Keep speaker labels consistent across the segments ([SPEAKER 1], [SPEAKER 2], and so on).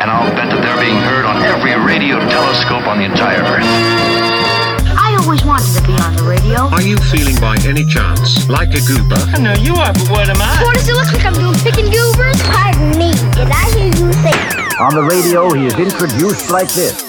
[SPEAKER 1] and I'll bet that they're being heard on every radio telescope on the entire Earth.
[SPEAKER 2] I always wanted to be on the radio.
[SPEAKER 3] Are you feeling by any chance like a goober?
[SPEAKER 4] I know you are, but what am I?
[SPEAKER 2] What does it look like I'm doing? Picking goobers?
[SPEAKER 5] Pardon me, did I hear you say?
[SPEAKER 6] On the radio, he is introduced like this.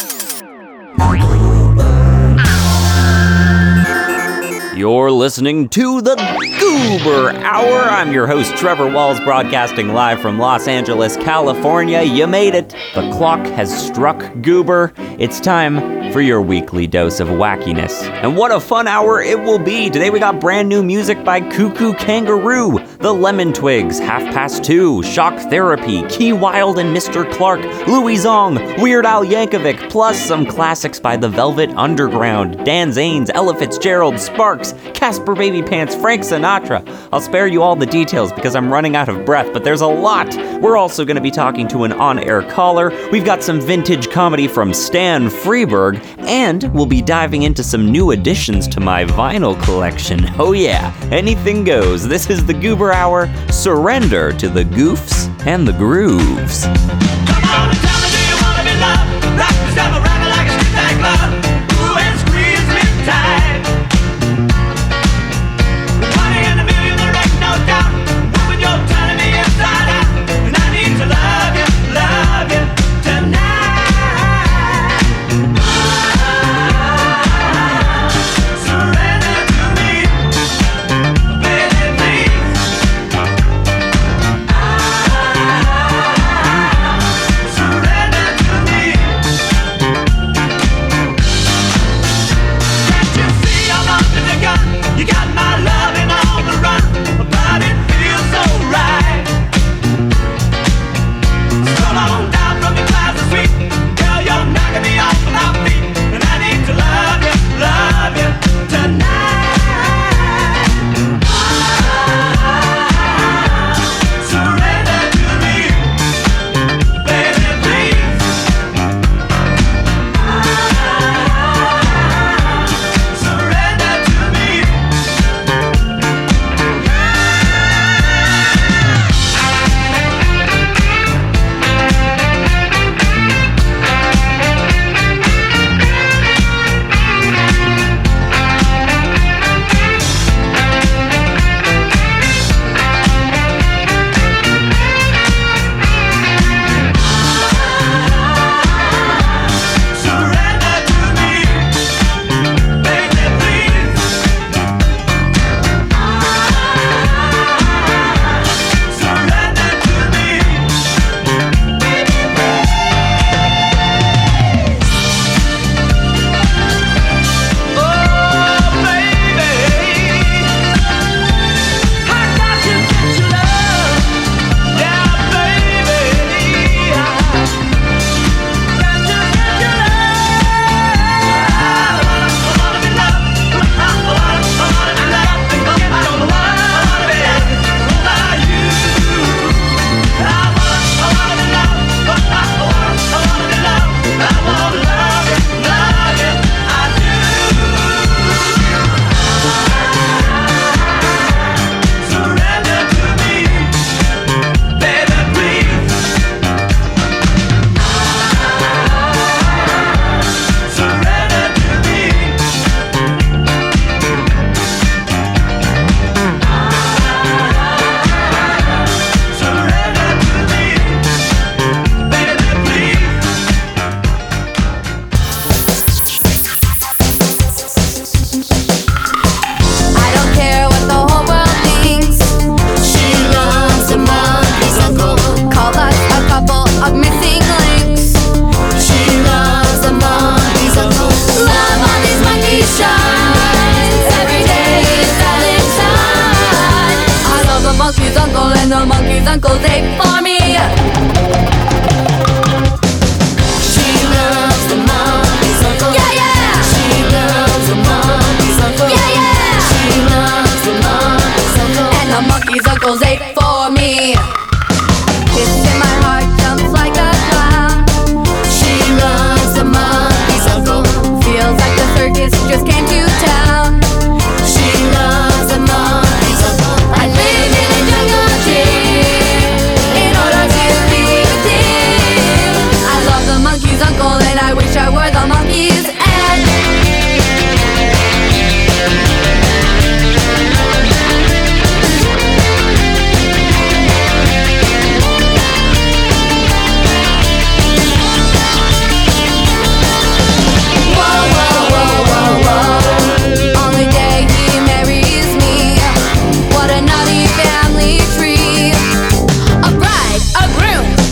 [SPEAKER 7] You're listening to the Goober Hour. I'm your host, Trevor Walls, broadcasting live from Los Angeles, California. You made it. The clock has struck Goober. It's time for your weekly dose of wackiness. And what a fun hour it will be. Today we got brand new music by Koo Koo Kanga Roo, The Lemon Twigs, Half Past Two, Shock Therapy, Key Wilde and Mr. Clarke, Louie Zong, Weird Al Yankovic, plus some classics by The Velvet Underground, Dan Zanes, Ella Fitzgerald, Sparks, Caspar Babypants, Frank Sinatra. I'll spare you all the details because I'm running out of breath, but there's a lot. We're also going to be talking to an on air caller. We've got some vintage comedy from Stan Freberg, and we'll be diving into some new additions to my vinyl collection. Oh, yeah, anything goes. This is the Goober Hour. Surrender to the goofs and the grooves.
[SPEAKER 8] Come on tell me, do you wanna be loved? Rock like a street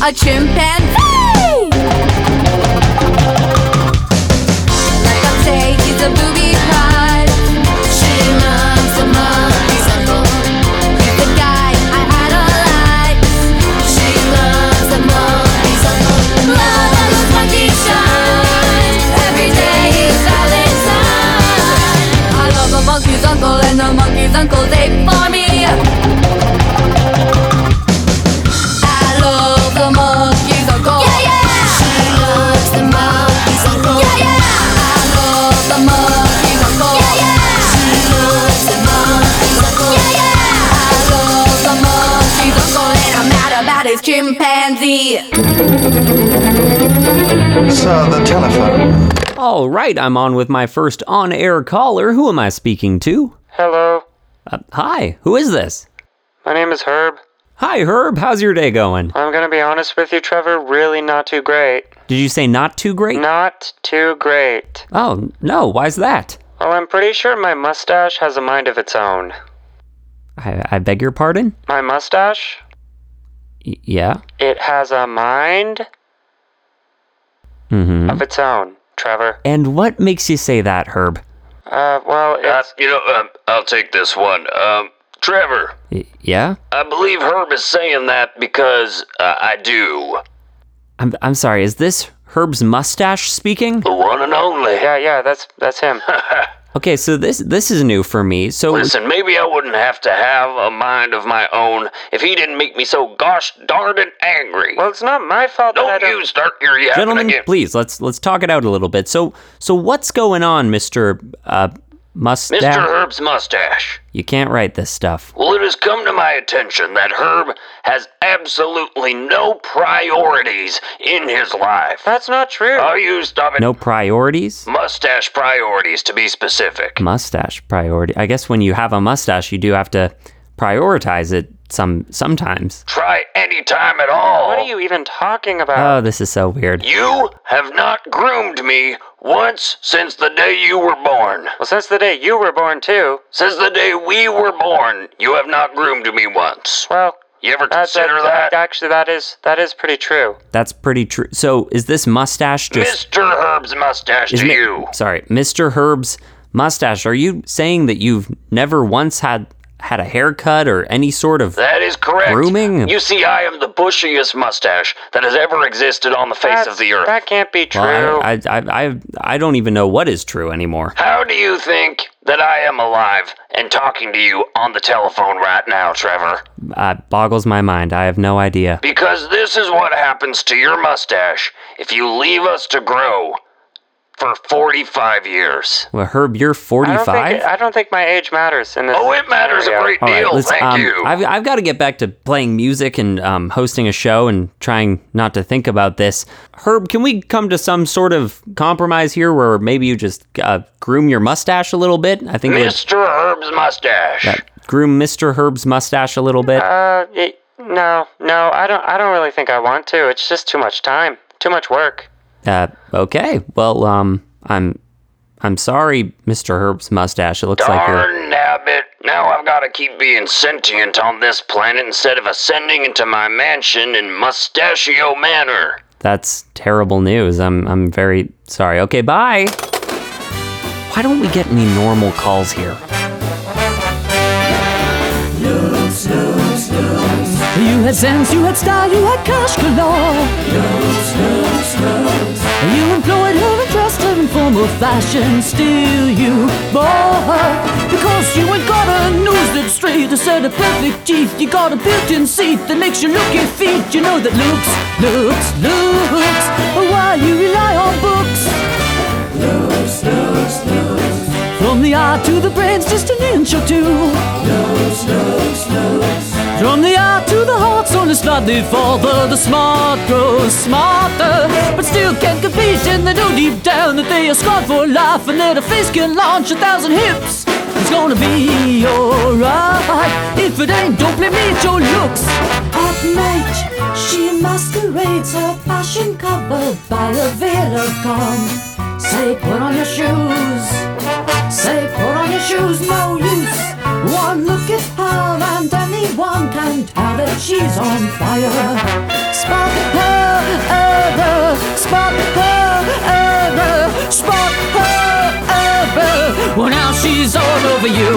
[SPEAKER 8] a
[SPEAKER 9] chimpanzee.
[SPEAKER 7] All right, I'm on with my first on air caller. Who am I speaking to?
[SPEAKER 10] Hello,
[SPEAKER 7] Uh, hi, who is this?
[SPEAKER 10] my name is Herb.
[SPEAKER 7] Hi, Herb. How's your day going?
[SPEAKER 10] I'm gonna be honest with you, Trevor, really not too great.
[SPEAKER 7] Did you say not too great?
[SPEAKER 10] Not too great.
[SPEAKER 7] Oh, no. Why's that?
[SPEAKER 10] Well, I'm pretty sure my mustache has a mind of its own.
[SPEAKER 7] I, I beg your pardon?
[SPEAKER 10] My mustache?
[SPEAKER 7] Y- yeah?
[SPEAKER 10] It has a mind
[SPEAKER 7] Mm-hmm.
[SPEAKER 10] of its own, Trevor.
[SPEAKER 7] And what makes you say that, Herb?
[SPEAKER 10] Uh, well, it's.
[SPEAKER 11] you know, um, I'll take this one. Um, Trevor,
[SPEAKER 7] Y- yeah?
[SPEAKER 11] I believe Herb is saying that because uh, I do.
[SPEAKER 7] I'm, I'm sorry, is this Herb's mustache speaking?
[SPEAKER 11] The one and only.
[SPEAKER 10] Yeah, yeah, that's that's him.
[SPEAKER 7] Okay, so this this is new for me. So
[SPEAKER 11] Listen, maybe I wouldn't have to have a mind of my own if he didn't make me so gosh darned it angry.
[SPEAKER 10] well, it's not my fault that I
[SPEAKER 11] don't
[SPEAKER 10] don't.
[SPEAKER 11] you start your yapping
[SPEAKER 7] gentlemen,
[SPEAKER 11] again.
[SPEAKER 7] please let's let's talk it out a little bit. So so what's going on, Mister uh, Mustache?
[SPEAKER 11] Mr. Herb's mustache.
[SPEAKER 7] You can't write this stuff.
[SPEAKER 11] Well, it has come to my attention that Herb has absolutely no priorities in his life.
[SPEAKER 10] That's not true.
[SPEAKER 11] Are you stop it?
[SPEAKER 7] No priorities.
[SPEAKER 11] Mustache priorities, to be specific.
[SPEAKER 7] Mustache priority. I guess when you have a mustache, you do have to prioritize it some sometimes.
[SPEAKER 11] Try any time at all.
[SPEAKER 10] What are you even talking about?
[SPEAKER 7] Oh, this is so weird.
[SPEAKER 11] You have not groomed me once since the day you were born.
[SPEAKER 10] well, since the day you were born, too.
[SPEAKER 11] Since the day we were born, you have not groomed me once.
[SPEAKER 10] Well,
[SPEAKER 11] You ever
[SPEAKER 10] that's
[SPEAKER 11] consider that?
[SPEAKER 10] Actually, that is that is pretty true.
[SPEAKER 7] That's pretty true. So is this mustache just?
[SPEAKER 11] Mr. Herb's mustache
[SPEAKER 7] is
[SPEAKER 11] to
[SPEAKER 7] mi-
[SPEAKER 11] you.
[SPEAKER 7] Sorry, Mr. Herb's mustache. Are you saying that you've never once had had a haircut or any sort of?
[SPEAKER 11] That is correct.
[SPEAKER 7] Grooming?
[SPEAKER 11] You see, I am the bushiest mustache that has ever existed on the face
[SPEAKER 10] That's-
[SPEAKER 11] of the earth.
[SPEAKER 10] That can't be true.
[SPEAKER 7] Well, I, I, I, I, I don't even know what is true anymore.
[SPEAKER 11] How do you think that I am alive and talking to you on the telephone right now, Trevor?
[SPEAKER 7] Uh, boggles my mind. I have no idea.
[SPEAKER 11] Because this is what happens to your mustache if you leave us to grow for 45 years.
[SPEAKER 7] Well, Herb, you're
[SPEAKER 10] I don't,
[SPEAKER 7] 45.
[SPEAKER 10] think, I don't think my age matters in this.
[SPEAKER 11] Oh, it matters a great
[SPEAKER 7] All right,
[SPEAKER 11] deal.
[SPEAKER 7] listen,
[SPEAKER 11] Thank
[SPEAKER 7] um,
[SPEAKER 11] you.
[SPEAKER 7] I've, I've got to get back to playing music and um, hosting a show and trying not to think about this. Herb, can we come to some sort of compromise here where maybe you just uh, groom your mustache a little bit? I think it
[SPEAKER 11] Mr. Herb's mustache.
[SPEAKER 7] groom Mr. Herb's mustache a little bit.
[SPEAKER 10] Uh, y- no, no, I don't. I don't really think I want to. It's just too much time, too much work.
[SPEAKER 7] Uh, okay. Well, um, I'm I'm sorry, Mr. Herb's mustache. It looks like you're.
[SPEAKER 11] Darn nabbit. Now I've got to keep being sentient on this planet instead of ascending into my mansion in Mustachio Manor.
[SPEAKER 7] That's terrible news. I'm I'm very sorry. Okay, bye. Why don't we get any normal calls here?
[SPEAKER 8] You had sense, you had style, you had cash galore. In formal fashion. Still you bore because you ain't got a nose that's straight, a set of perfect teeth. You got a built-in seat that makes you look your feet. You know that looks, looks, looks. Why you rely on books? Looks, looks, looks. From the eye to the brain's just an inch or two. Looks, looks, looks. From the eye to the heart's only slightly farther. The smart grows smarter, but still can't compete. And they know deep down that they are scarred for life, and that a face can launch a thousand hips. It's gonna be alright. If it ain't, don't blame me, it's your looks. At night, she masquerades her passion covered by a veil of calm. Say, put on your shoes. Say, put on your shoes, no use. One look at her, and anyone can tell that she's on fire. Spot her, ever, spot her, ever, spot her, ever. Well, now she's all over you.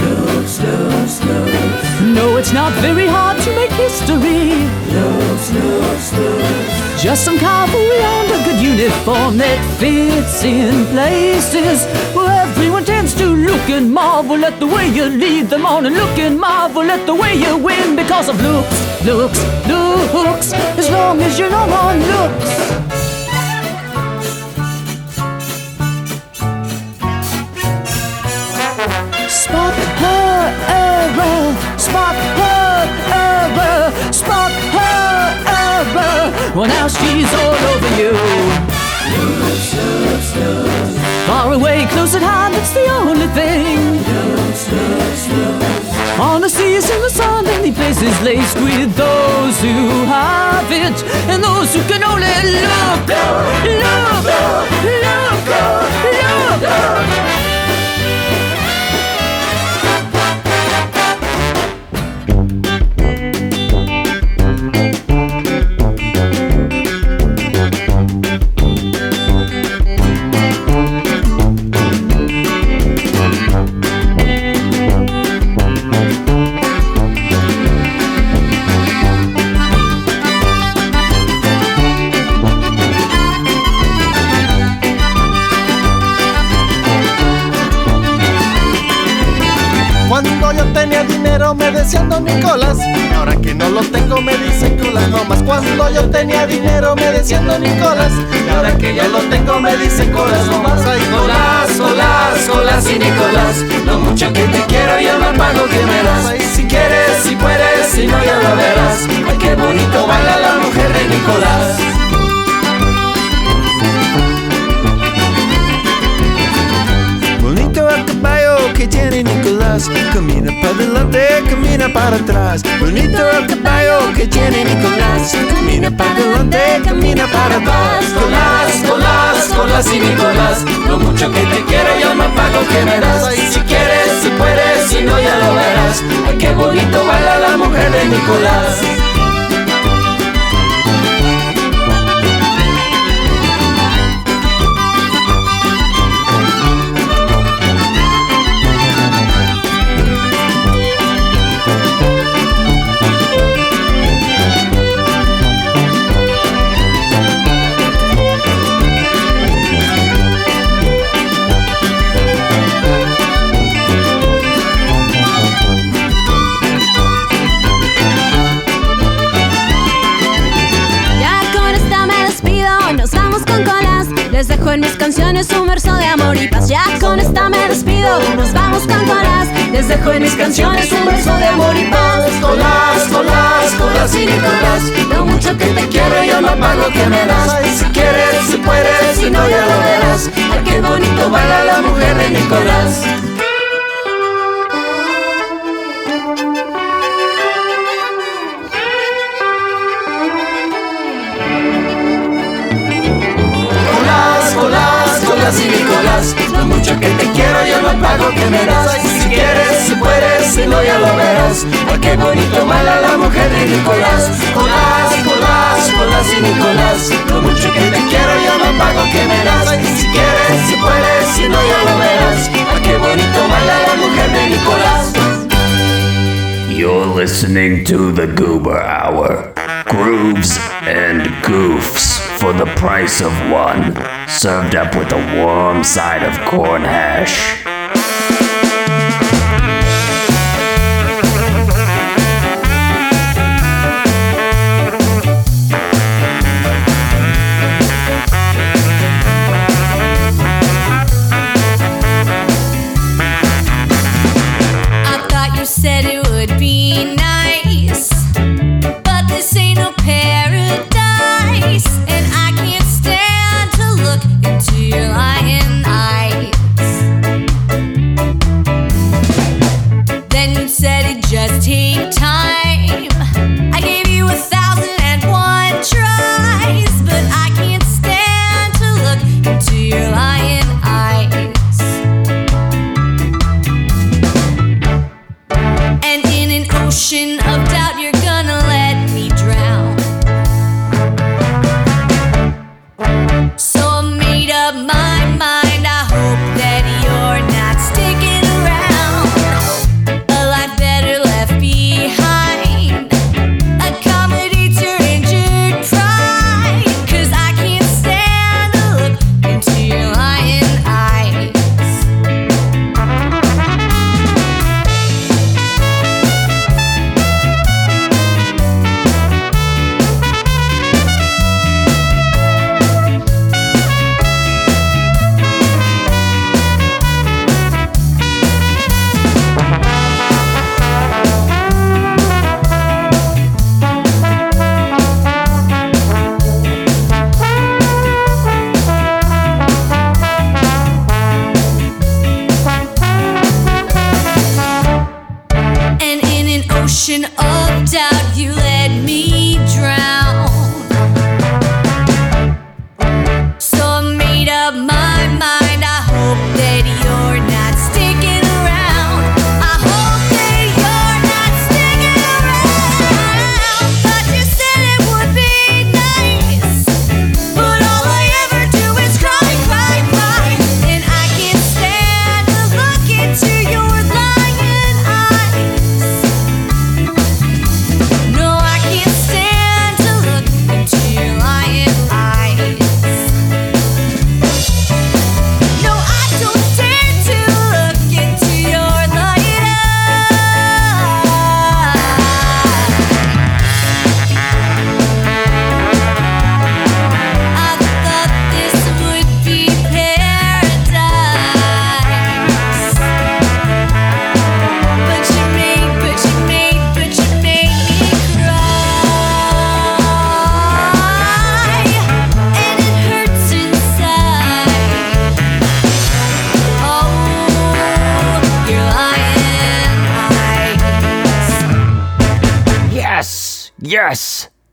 [SPEAKER 8] Looks, looks, looks. No, it's not very hard to make history. Looks, looks, looks. Just some cavalry and a good uniform that fits in places where everyone look and marvel at the way you lead them on and look and marvel at the way you win because of looks, looks, looks. As long as you're not on looks. Spot her error, spot her error, spot her Well, now she's all over you. Far away, close at hand, it's the only thing. On the seas, in the sun, many places laced with those who have it and those who can only look, look, look, look,
[SPEAKER 12] look, Don Nicolás Ahora que no lo tengo me dicen colas nomás Cuando yo tenía dinero me decían Don Nicolás. Y ahora que ya lo tengo me dicen colas nomás Ay,
[SPEAKER 13] Colás, colás, colás y Nicolás. Lo mucho que te quiero y el mal pago que me das.
[SPEAKER 12] Ay,
[SPEAKER 13] Si quieres, si puedes, si no ya lo verás. Ay, qué bonito baila la mujer de Nicolás
[SPEAKER 14] que tiene Nicolás. Camina para adelante, camina para atrás. Bonito el caballo que tiene Nicolás. Camina para adelante, camina para atrás.
[SPEAKER 13] Colás, colás, colás y Nicolás. Lo mucho que te quiero y el mal pago que me Ay, Si quieres, si puedes, si no ya lo verás. Ay, qué bonito baila la mujer de Nicolás
[SPEAKER 15] dejo en mis canciones un verso de amor y paz. Ya con esta me despido, nos vamos con colas. Les dejo en mis canciones un verso de amor y paz.
[SPEAKER 13] Colás, colás, colás y Nicolás Lo mucho que te quiero y el mal pago que me das Si quieres, si puedes, si no ya lo verás Ay, qué bonito baila la mujer de Nicolás Lo mucho que te quiero y el mal pago que me das. Si quieres, si puedes, si no ya lo verás. Ay, qué bonito baila la mujer de Nicolás. Colás, colás, colás y Nicolás. Lo mucho que te quiero y el mal pago que me das. Si quieres, si puedes, si no ya lo verás. Ay, qué bonito baila la mujer de Nicolás.
[SPEAKER 16] You're listening to the Goober Hour. Grooves and goofs for the price of one. Served up with a warm side of corn hash.
[SPEAKER 7] Oh.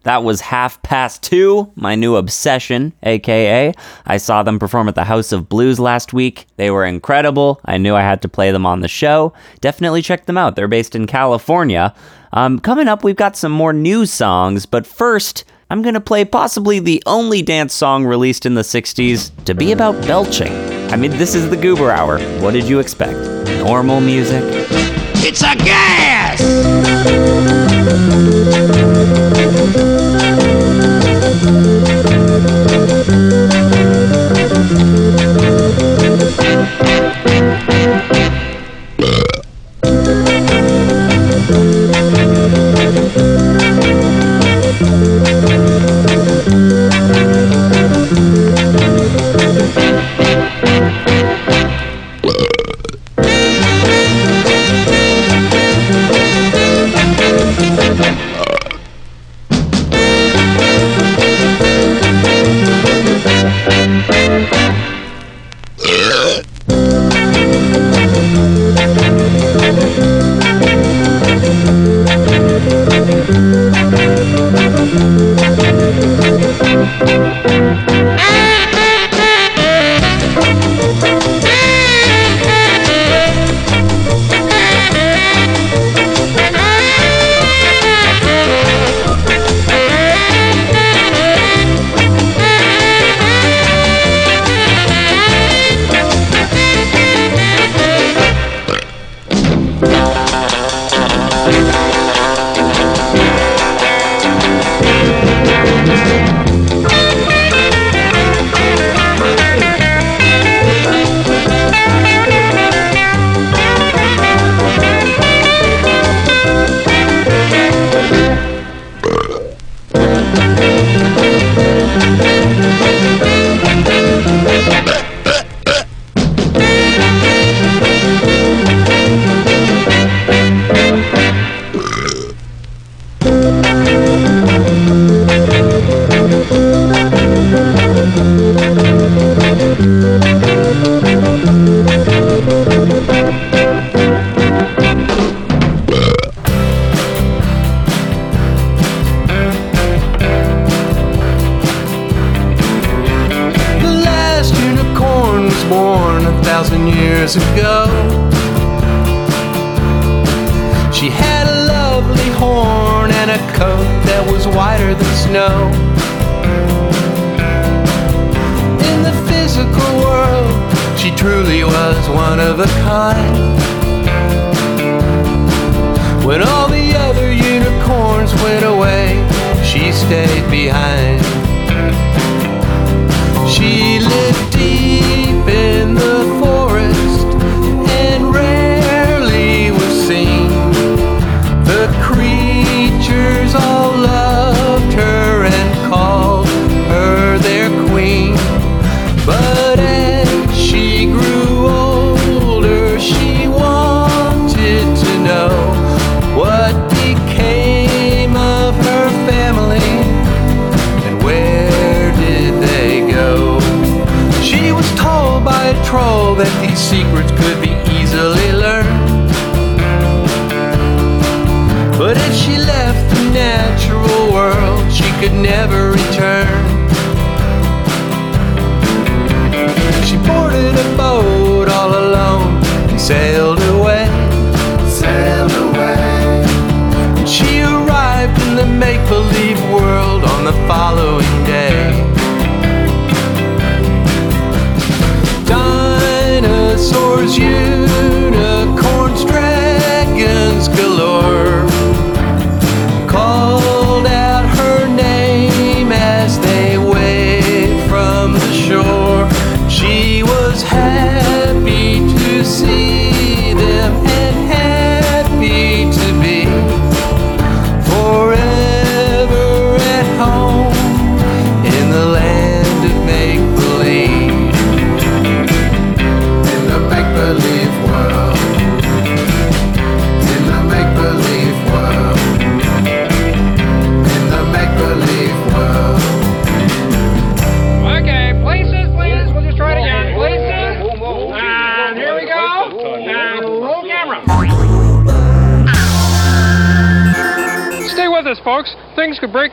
[SPEAKER 7] That was Half Past Two, my new obsession, aka. I saw them perform at the House of Blues last week. They were incredible. I knew I had to play them on the show. Definitely check them out. They're based in California. Um, coming up, we've got some more new songs, but first, I'm gonna play possibly the only dance song released in the 60s to be about belching. I mean, this is the Goober Hour. What did you expect? Normal music?
[SPEAKER 17] It's a gas!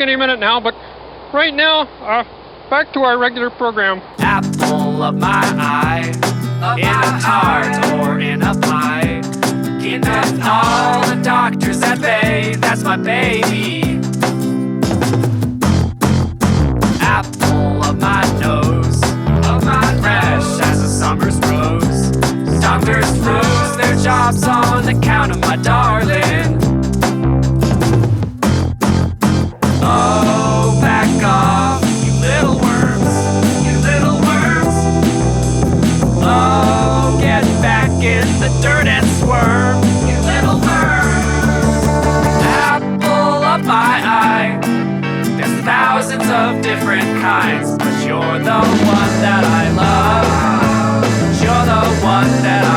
[SPEAKER 18] any minute now, but right now, uh, back to our regular program.
[SPEAKER 19] Apple of my eye, of in my a tart eye. or in a pie. Keeping all the doctors at bay, that's my baby. Apple of my nose, of my fresh as a summer's rose. Doctors lose their jobs on the count of my darling. that I love. You're the one that I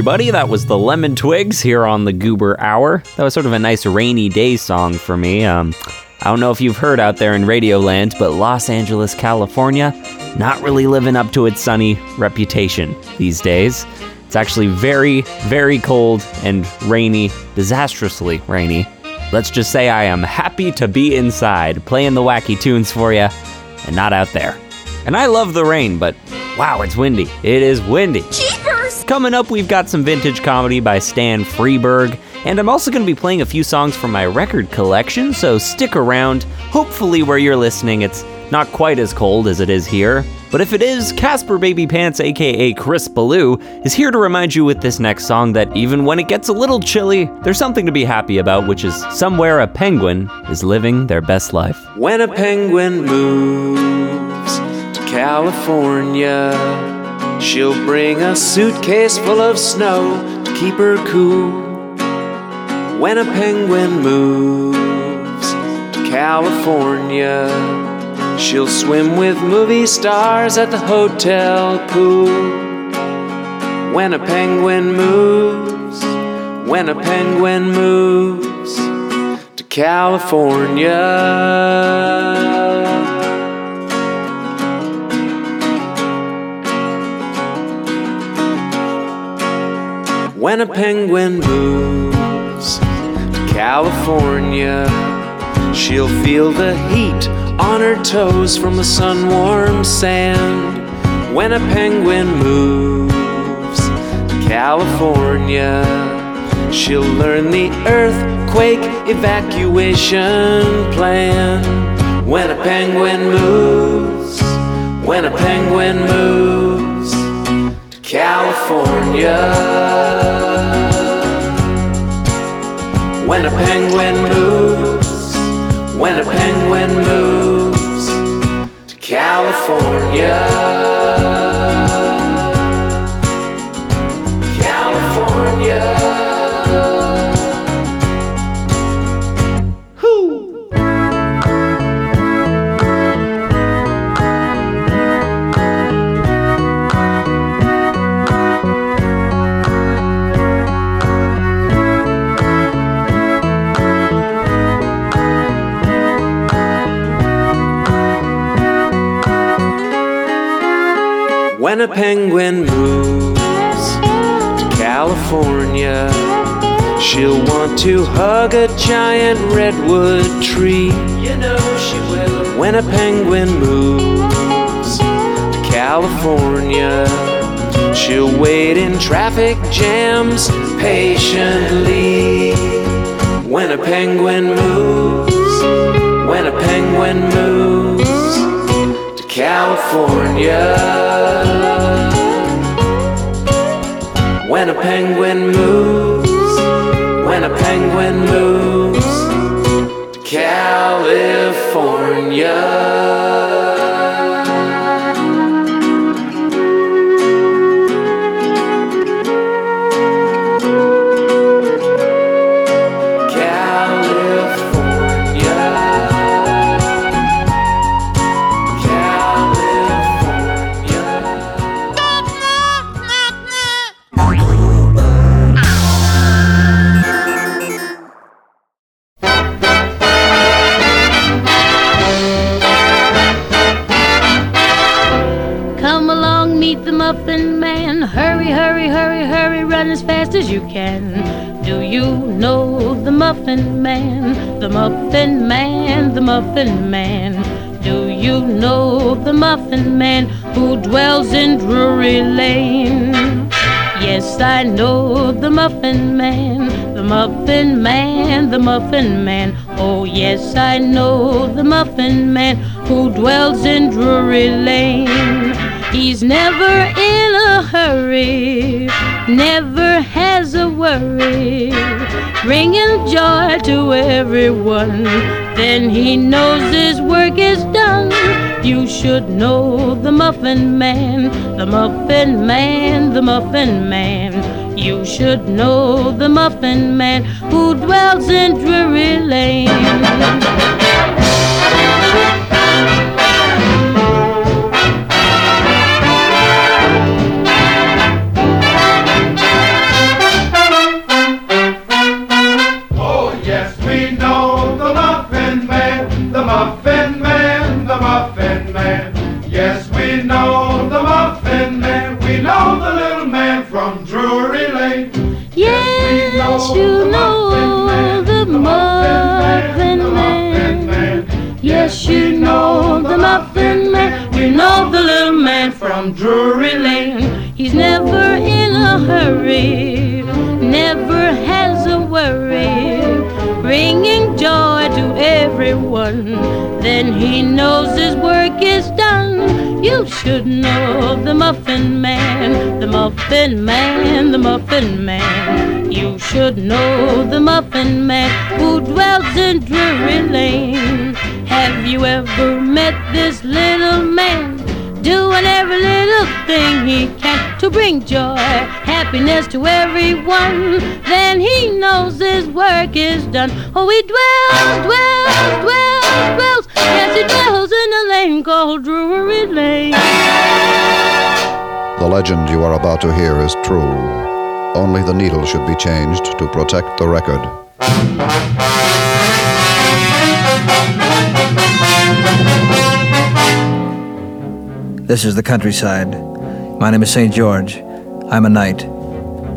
[SPEAKER 7] everybody. That was the Lemon Twigs here on the Goober Hour. That was sort of a nice rainy day song for me. Um, I don't know if you've heard out there in Radioland, but Los Angeles, California, not really living up to its sunny reputation these days. It's actually very, very cold and rainy, disastrously rainy. Let's just say I am happy to be inside, playing the wacky tunes for you, and not out there. And I love the rain, but wow, it's windy. It is windy. Coming up, we've got some vintage comedy by Stan Freberg, and I'm also going to be playing a few songs from my record collection, so stick around. Hopefully, where you're listening, it's not quite as cold as it is here. But if it is, Caspar Babypants, aka Chris Ballew, is here to remind you with this next song that even when it gets a little chilly, there's something to be happy about, which is somewhere a penguin is living their best life.
[SPEAKER 19] When a penguin moves to California, she'll bring a suitcase full of snow to keep her cool. When a penguin moves to California, she'll swim with movie stars at the hotel pool. When a penguin moves, when a penguin moves to California. When a penguin moves to California, she'll feel the heat on her toes from the sun warmed sand. When a penguin moves to California, she'll learn the earthquake evacuation plan. When a penguin moves, when a penguin moves California. When a penguin moves, when a penguin moves to California. When a penguin moves to California, she'll want to hug a giant redwood tree. You know she will. When a penguin moves to California, she'll wait in traffic jams patiently. When a penguin moves, when a penguin moves to California. When a penguin moves, when a penguin moves to California.
[SPEAKER 20] Muffin Man? The Muffin Man, the Muffin Man. Do you know the Muffin Man who dwells in Drury Lane? Yes, I know the Muffin Man, the Muffin Man, the Muffin Man. Oh, yes, I know the Muffin Man who dwells in Drury Lane. He's never in a hurry, never has worry, bringing joy to everyone. Then he knows his work is done. You should know the Muffin Man, the Muffin Man, the Muffin Man. You should know the Muffin Man who dwells in Drury Lane. Drury Lane. He's never in a hurry, never has a worry, bringing joy to everyone. Then he knows his work is done. You should know the Muffin Man, the Muffin Man, the Muffin Man. You should know the Muffin Man who dwells in Drury Lane. Have you ever met this little man? Doing every little thing he can to bring joy, happiness to everyone. Then he knows his work is done. Oh, he dwells, dwells, dwells, dwells. Yes, he dwells in a lane called Drury Lane.
[SPEAKER 21] The legend you are about to hear is true. Only the needle should be changed to protect the record.
[SPEAKER 22] This is the countryside. My name is St. George. I'm a knight.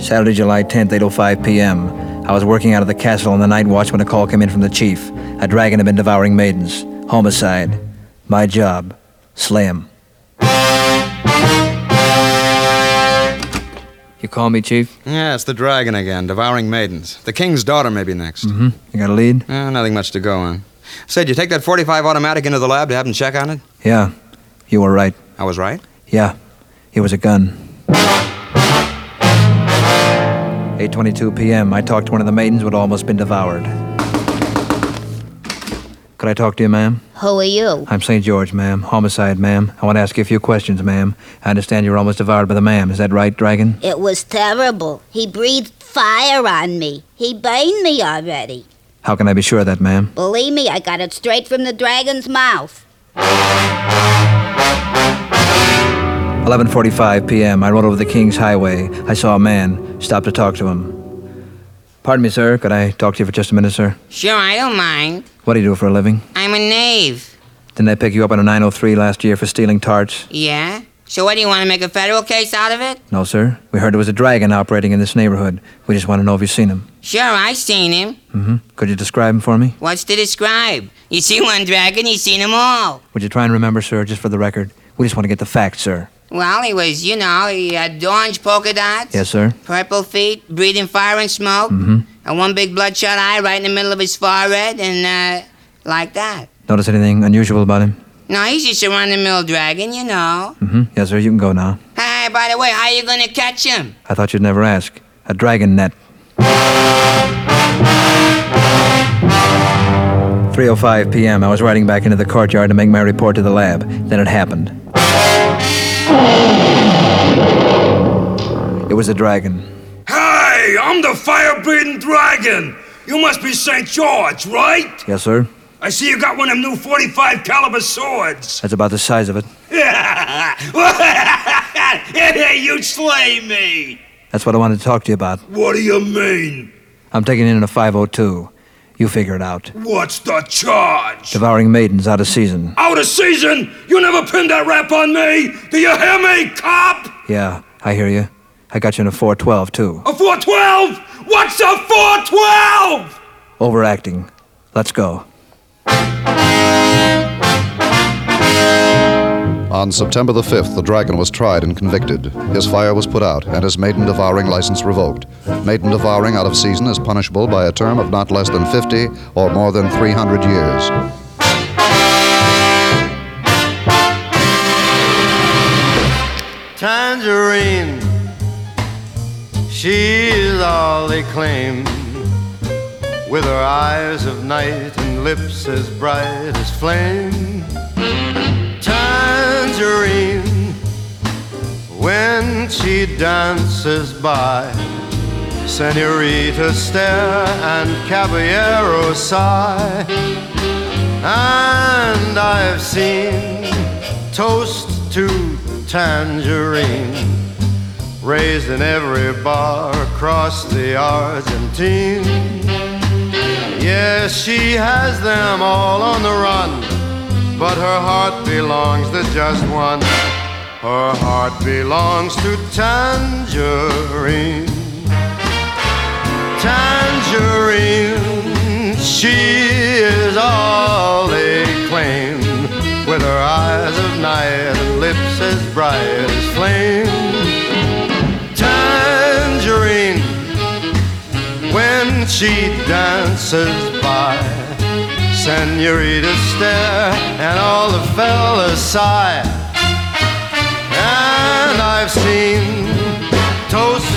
[SPEAKER 22] Saturday, July 10th, 8.05 p.m. I was working out of the castle on the night watch when a call came in from the chief. A dragon had been devouring maidens. Homicide. My job. Slay him. You call me, Chief?
[SPEAKER 23] Yeah, it's the dragon again, devouring maidens. The king's daughter may be next.
[SPEAKER 22] Mm-hmm. You got a lead?
[SPEAKER 23] Eh, nothing much to go on. Said you take that 45 automatic into the lab to have them check on it?
[SPEAKER 22] Yeah. You were right.
[SPEAKER 23] I was right?
[SPEAKER 22] Yeah. It was a gun. 8.22 p.m. I talked to one of the maidens who had almost been devoured. Could I talk to you, ma'am?
[SPEAKER 5] Who are you?
[SPEAKER 22] I'm St. George, ma'am. Homicide, ma'am. I want to ask you a few questions, ma'am. I understand you were almost devoured by the ma'am. Is that right, Dragon?
[SPEAKER 5] It was terrible. He breathed fire on me. He burned me already.
[SPEAKER 22] How can I be sure of that, ma'am?
[SPEAKER 5] Believe me, I got it straight from the dragon's mouth.
[SPEAKER 22] 11:45 p.m. I rode over the King's Highway. I saw a man. Stopped to talk to him. Pardon me, sir. Could I talk to you for just a minute, sir?
[SPEAKER 24] Sure, I don't mind.
[SPEAKER 22] What do you do for a living?
[SPEAKER 24] I'm a knave.
[SPEAKER 22] Didn't I pick you up on a 903 last year for stealing tarts?
[SPEAKER 24] Yeah? So what do you want to make a federal case out of it?
[SPEAKER 22] No, sir. We heard there was a dragon operating in this neighborhood. We just want to know if you've seen him.
[SPEAKER 24] Sure, I seen him.
[SPEAKER 22] Mm-hmm. Could you describe him for me?
[SPEAKER 24] What's to describe? You see one dragon, you seen them all.
[SPEAKER 22] Would you try and remember, sir, just for the record? We just want to get the facts, sir.
[SPEAKER 24] Well, he was, you know, he had orange polka dots.
[SPEAKER 22] Yes, sir.
[SPEAKER 24] Purple feet, breathing fire and smoke.
[SPEAKER 22] Mm-hmm.
[SPEAKER 24] And one big bloodshot eye right in the middle of his forehead, and, uh, like that.
[SPEAKER 22] Notice anything unusual about him?
[SPEAKER 24] No, he's just a run-of-the-mill dragon, you know.
[SPEAKER 22] Mm-hmm. Yes, sir. You can go now.
[SPEAKER 24] Hey, by the way, how are you gonna catch him?
[SPEAKER 22] I thought you'd never ask. A dragon net. 3:05 p.m. I was riding back into the courtyard to make my report to the lab. Then it happened. It was a dragon.
[SPEAKER 25] Hey, I'm the fire-breathing dragon. You must be St. George, right?
[SPEAKER 22] Yes, sir.
[SPEAKER 25] I see you got one of them new 45 caliber swords.
[SPEAKER 22] That's about the size of it.
[SPEAKER 25] you slay me.
[SPEAKER 22] That's what I wanted to talk to you about.
[SPEAKER 25] What do you mean?
[SPEAKER 22] I'm taking in a 502. You figure it out.
[SPEAKER 25] What's the charge?
[SPEAKER 22] Devouring maidens out of season.
[SPEAKER 25] Out of season? You never pinned that rap on me. Do you hear me, cop?
[SPEAKER 22] Yeah, I hear you. I got you in a 412, too.
[SPEAKER 25] A 412? What's a 412?
[SPEAKER 22] Overacting. Let's go.
[SPEAKER 21] On September the 5th, the dragon was tried and convicted. His fire was put out and his maiden devouring license revoked. Maiden devouring out of season is punishable by a term of not less than 50 or more than 300 years.
[SPEAKER 26] Tangerine, she is all they claim. With her eyes of night and lips as bright as flame. Tangerine, when she dances by, Senorita stare and Caballero sigh. And I've seen toast to tangerine raised in every bar across the Argentine. Yes, she has them all on the run, but her heart belongs to just one. Her heart belongs to Tangerine. Tangerine, she is all they claim, with her eyes of night and lips as bright as flame. Tangerine, when she dances by, senoritas stare and all the fellas sigh. And I've seen. Toast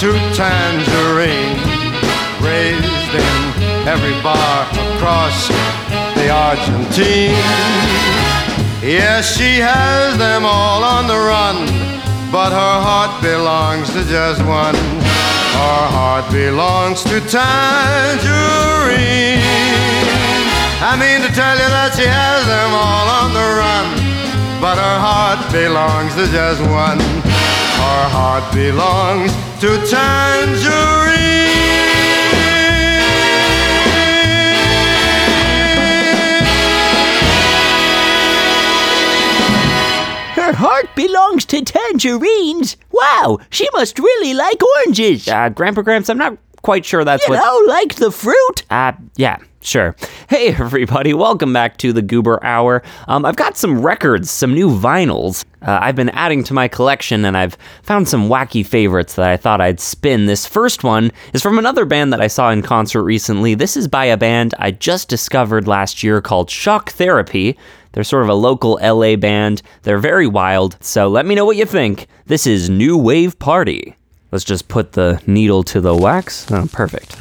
[SPEAKER 26] to tangerine, raised in every bar across the Argentine. Yes, she has them all on the run, but her heart belongs to just one. Her heart belongs to tangerine. I mean to tell you that she has them all on the run, but her heart belongs to just one. Her heart belongs to tangerines
[SPEAKER 7] Her heart belongs to tangerines. Wow, she must really like oranges.
[SPEAKER 27] Uh, Grandpa Gramps, I'm not quite sure that's
[SPEAKER 7] you
[SPEAKER 27] what.
[SPEAKER 7] know, like the fruit.
[SPEAKER 27] Uh, yeah, sure. Hey, everybody, welcome back to the Goober Hour. Um, I've got some records, some new vinyls. Uh, I've been adding to my collection, and I've found some wacky favorites that I thought I'd spin. This first one is from another band that I saw in concert recently. This is by a band I just discovered last year called Shock Therapy. They're sort of a local LA band. They're very wild, so let me know what you think. This is New Wave Party. Let's just put the needle to the wax. Oh, perfect.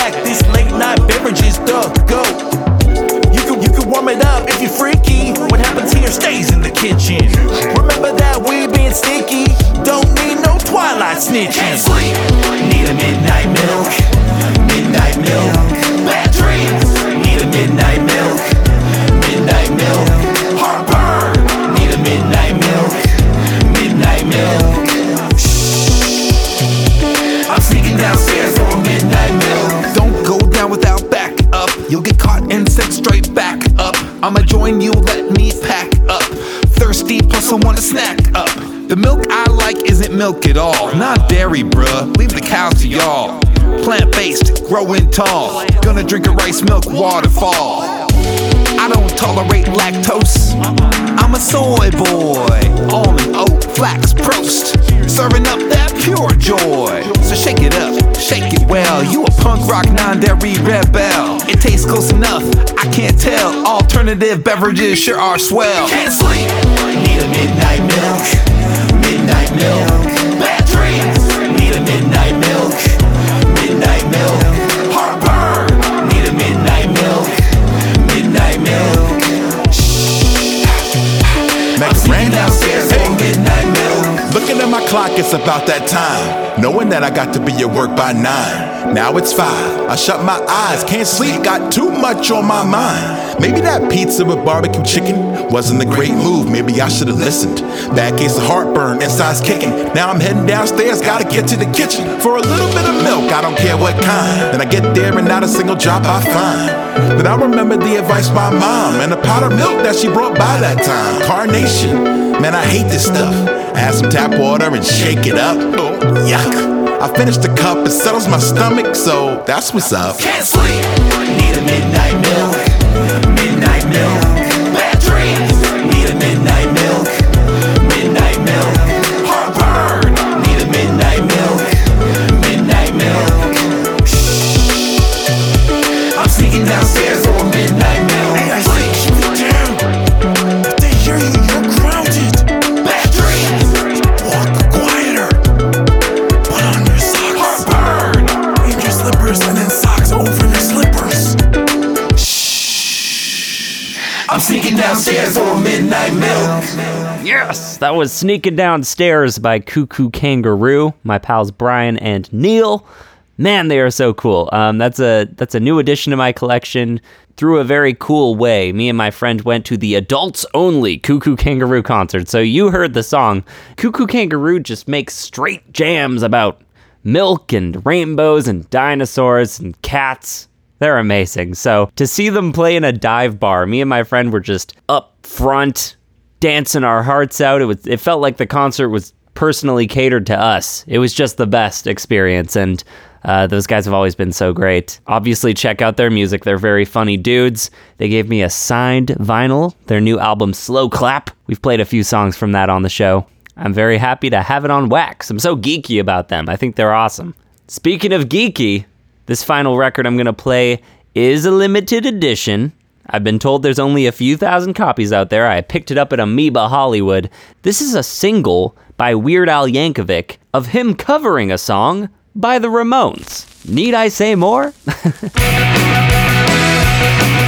[SPEAKER 28] Attack. This late night milk at all. Not dairy, bruh. Leave the cows to y'all. Plant based, growing tall. Gonna drink a rice milk waterfall. I don't tolerate lactose. I'm a soy boy. Almond, oat, flax, prost. Serving up that pure joy. So shake it up, shake it well. You a punk rock non-dairy rebel. It tastes close enough, I can't tell. Alternative beverages sure are swell. Can't sleep, need a midnight milk. Midnight milk. Midnight milk. Midnight milk. Heartburn, need a midnight milk. Midnight milk.
[SPEAKER 29] Next
[SPEAKER 28] Sneaking downstairs for midnight milk.
[SPEAKER 29] Looking at my clock, it's about that time. Knowing that I got to be at work by nine. Now it's five. I shut my eyes, can't sleep, got too much on my mind. Maybe that pizza with barbecue chicken wasn't a great move. Maybe I should have listened. Bad case of heartburn, inside's kicking. Now I'm heading downstairs, gotta get to the kitchen for a little bit of milk. I don't care what kind. Then I get there and not a single drop I find. Then I remember the advice my mom and the pot of milk that she brought by that time. Carnation. Man, I hate this stuff. Add some tap water and shake it up. Oh, yuck. I finished the cup, it settles my stomach, so that's what's up.
[SPEAKER 28] Can't sleep, need a midnight milk. Midnight milk. Midnight milk.
[SPEAKER 7] Yes, that was Sneaking Downstairs by Koo Koo Kanga Roo, my pals Bryan and Neil. Man, they are so cool. Um, that's a that's a new addition to my collection through a very cool way. Me and my friend went to the adults only Koo Koo Kanga Roo concert. So you heard the song. Koo Koo Kanga Roo just makes straight jams about milk and rainbows and dinosaurs and cats. They're amazing. So to see them play in a dive bar, me and my friend were just up front dancing our hearts out. It was it felt like the concert was personally catered to us. It was just the best experience and uh, those guys have always been so great. Obviously, check out their music. They're very funny dudes. They gave me a signed vinyl, their new album, Slow Clap. We've played a few songs from that on the show. I'm very happy to have it on wax. I'm so geeky about them. I think they're awesome. Speaking of geeky, this final record I'm going to play is a limited edition. I've been told there's only a few thousand copies out there. I picked it up at Amoeba Hollywood. This is a single by Weird Al Yankovic of him covering a song by the Ramones. Need I say more?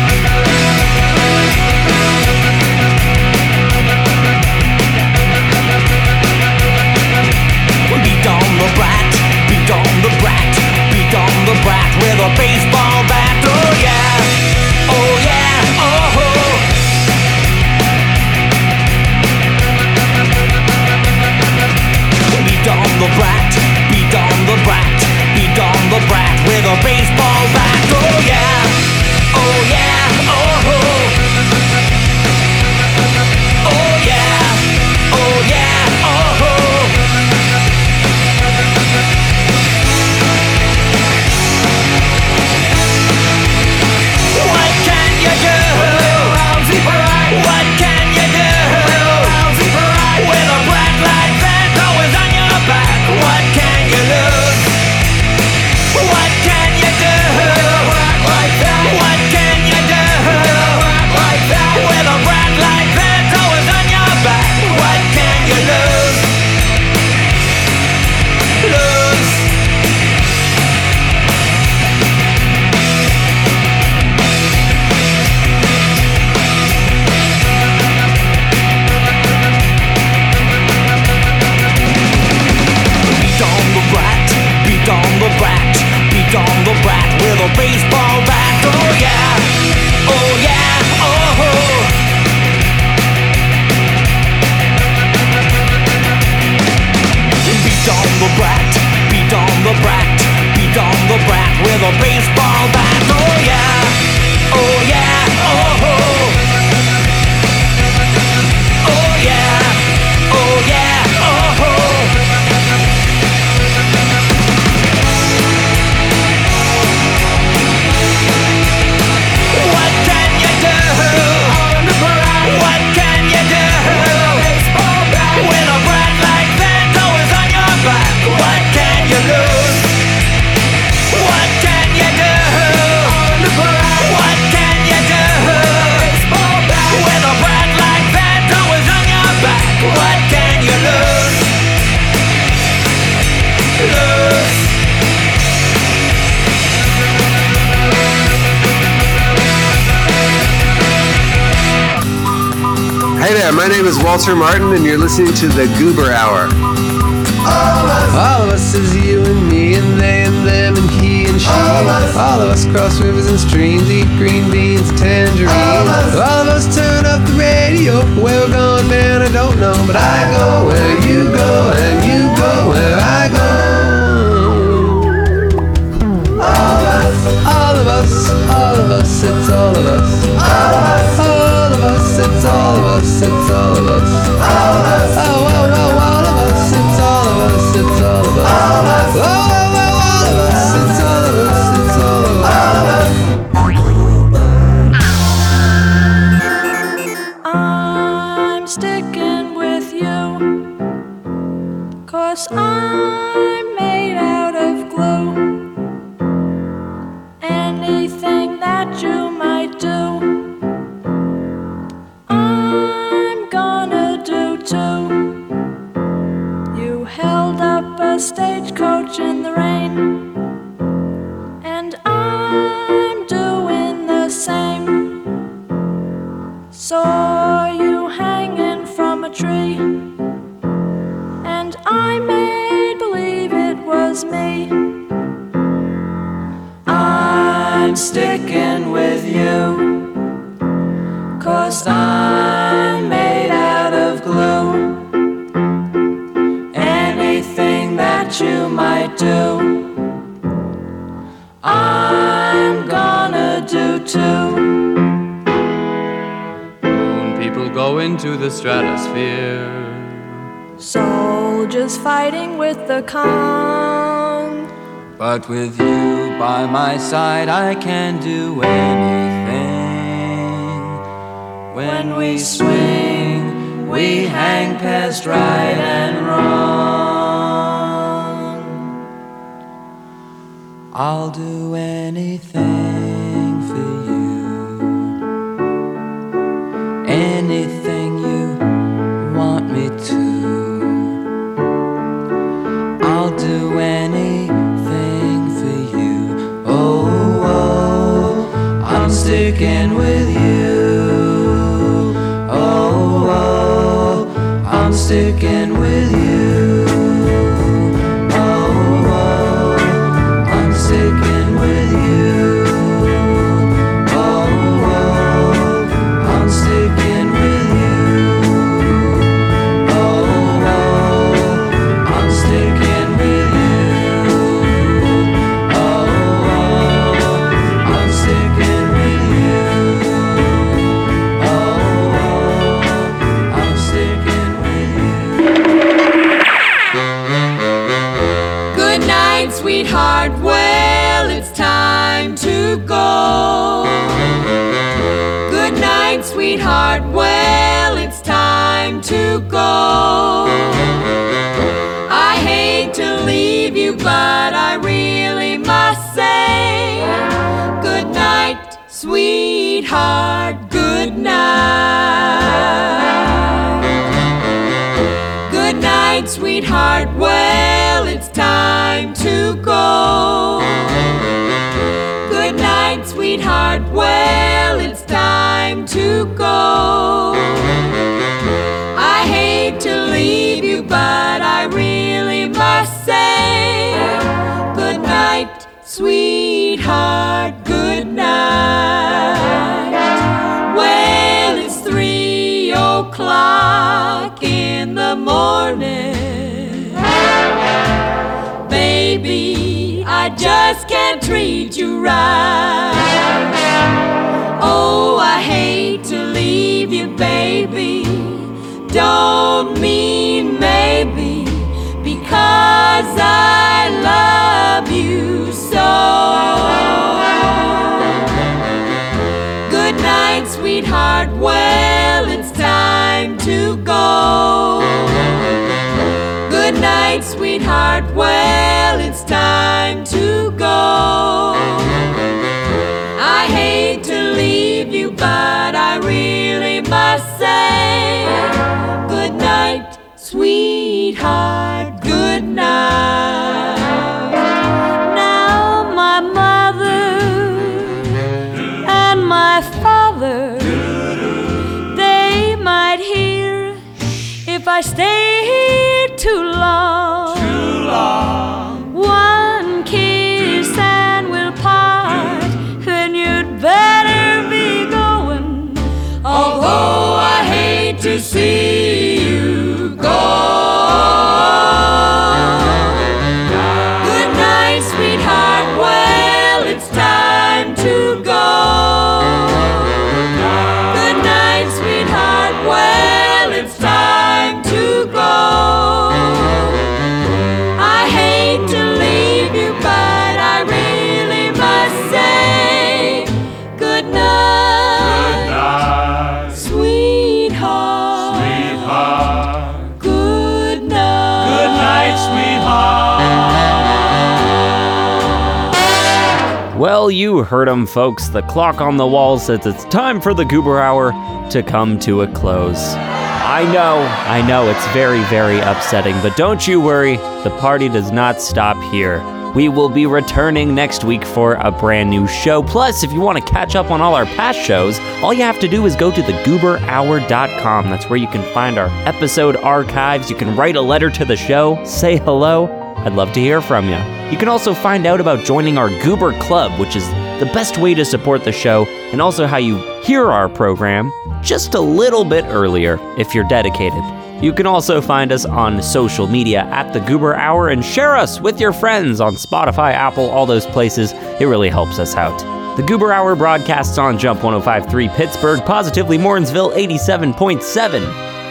[SPEAKER 28] a baseball bat. Oh yeah, oh yeah, oh ho. Beat on the brat, beat on the brat, beat on the brat with a baseball brat, beat on the brat, beat on the brat. With a baseball bat.
[SPEAKER 30] There, my name is Walter Martin, and you're listening to the Goober Hour.
[SPEAKER 17] All of us is you and me and they and them and he and she. All of us, cross rivers and streams, eat green beans, tangerines. All of us. turn up the radio. Where we're going, man, I don't know, but I go where you go and you go where I go. All of us, all of us, all of us, it's all of us. All of us, all of us, it's all of us. All of us, oh, oh, oh, all of us, it's all of us, it's all of us. All of us, oh, oh, oh, all of us, it's all of us, it's all of us. All of us.
[SPEAKER 16] I'm sticking with you. Cause I'm made out of glue. Anything that you
[SPEAKER 17] into the stratosphere.
[SPEAKER 16] Soldiers fighting with the con.
[SPEAKER 17] But with you by my side, I can do anything. When we swing, we hang past right and wrong. I'll do anything sticking with you.
[SPEAKER 16] Time to go. Good night, sweetheart. Well, it's time to go. I hate to leave you, but I really must say good night, sweetheart. Good night. Well, it's three o'clock in the morning. Baby, I just can't treat you right. Oh, I hate to leave you, baby. Don't mean maybe because I love you so. Good night, sweetheart. Well, it's time to go. Good night, sweetheart. Well, time to go. I hate to leave you, but I really must say good night, sweetheart. Good night. Now, my mother and my father, they might hear. If I stay here too long.
[SPEAKER 31] Too long.
[SPEAKER 16] To see Well, you
[SPEAKER 7] heard 'em, folks. The clock on the wall says it's time for the Goober Hour to come to a close. I know, I know, it's very, very upsetting, but don't you worry, the party does not stop here. We will be returning next week for a brand new show. Plus, if you want to catch up on all our past shows, all you have to do is go to thegooberhour.com. That's where you can find our episode archives. You can write a letter to the show, say hello. I'd love to hear from you. You can also find out about joining our Goober Club, which is the best way to support the show, and also how you hear our program just a little bit earlier if you're dedicated. You can also find us on social media at the Goober Hour and share us with your friends on Spotify, Apple, all those places. It really helps us out. The Goober Hour broadcasts on Jump 1053 Pittsburgh, Positively Morrinsville 87.7,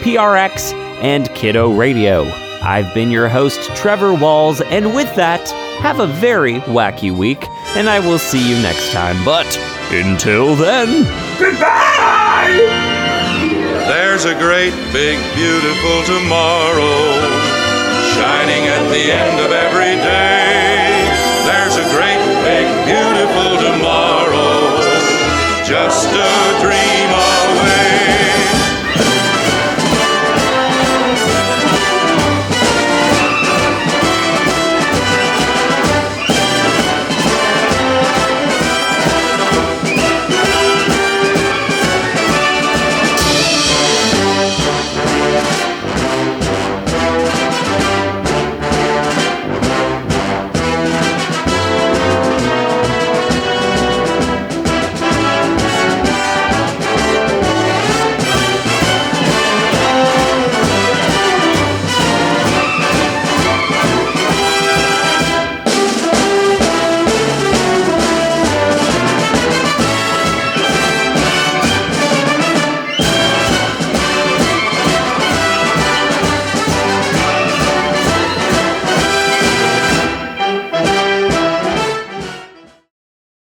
[SPEAKER 7] PRX, and Kiddo Radio. I've been your host, Trevor Walls, and with that, have a very wacky week, and I will see you next time. But until then,
[SPEAKER 31] goodbye!
[SPEAKER 27] There's a great, big, beautiful tomorrow shining at the end of every day. There's a great, big, beautiful tomorrow, just a dream.